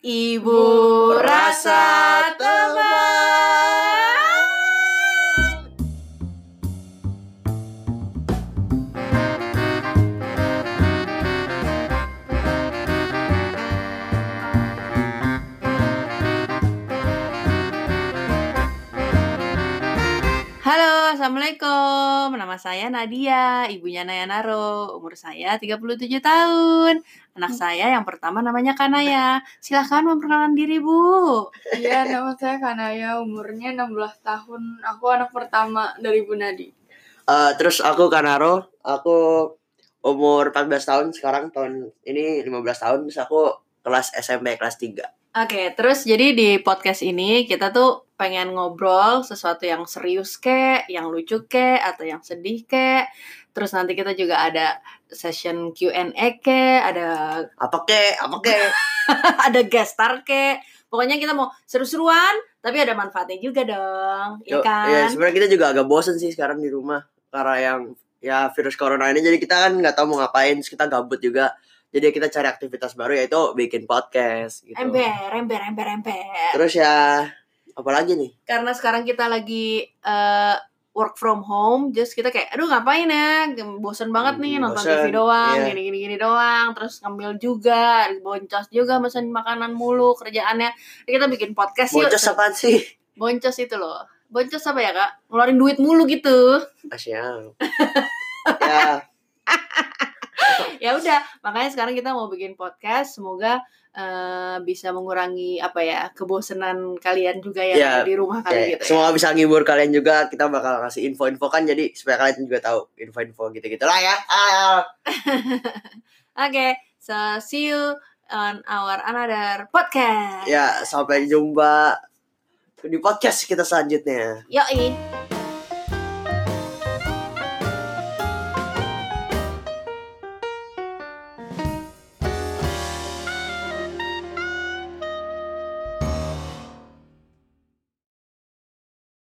Ibu rasa Halo, Assalamualaikum. Nama saya Nadia, ibunya Naya Naro. Umur saya 37 tahun. Anak saya yang pertama namanya Kanaya. Silahkan memperkenalkan diri, Bu. Iya, nama saya Kanaya, umurnya 16 tahun. Aku anak pertama dari Bu Nadi. Eh, terus aku Kanaro, aku umur 14 tahun sekarang tahun ini 15 tahun terus aku kelas SMP kelas 3. Oke, terus jadi di podcast ini kita tuh pengen ngobrol sesuatu yang serius kek, yang lucu kek, atau yang sedih kek. Terus nanti kita juga ada session Q&A kek, ada Apa ke? Apa ke? ada guest star kek. Pokoknya kita mau seru-seruan, tapi ada manfaatnya juga dong, ya Yo, kan? Ya, sebenarnya kita juga agak bosen sih sekarang di rumah karena yang ya virus corona ini jadi kita kan nggak tahu mau ngapain, terus kita gabut juga. Jadi kita cari aktivitas baru yaitu bikin podcast gitu. Ember, ember, ember, ember. Terus ya apalagi nih? Karena sekarang kita lagi eh, work from home, just kita kayak, aduh ngapain ya, bosen banget nih Hmm, nonton bosen, TV doang, iya. gini, gini, gini doang, terus ngambil juga, boncos juga mesen makanan mulu kerjaannya. Jadi kita bikin podcast yuk. Bocos apaan sih? Boncos itu loh. Boncos apa ya kak? Ngeluarin duit mulu gitu. Asyam. ya, ya udah, makanya sekarang kita mau bikin podcast. Semoga eh, bisa mengurangi apa ya kebosanan kalian juga yang Ya, ada di rumah kali gitu. ya. semoga bisa ngibur kalian juga. Kita bakal kasih info-info kan jadi supaya kalian juga tahu info-info gitu-gitu lah ya. Oke, so see you on our another podcast. Ya, sampai jumpa di podcast kita selanjutnya. Yoi.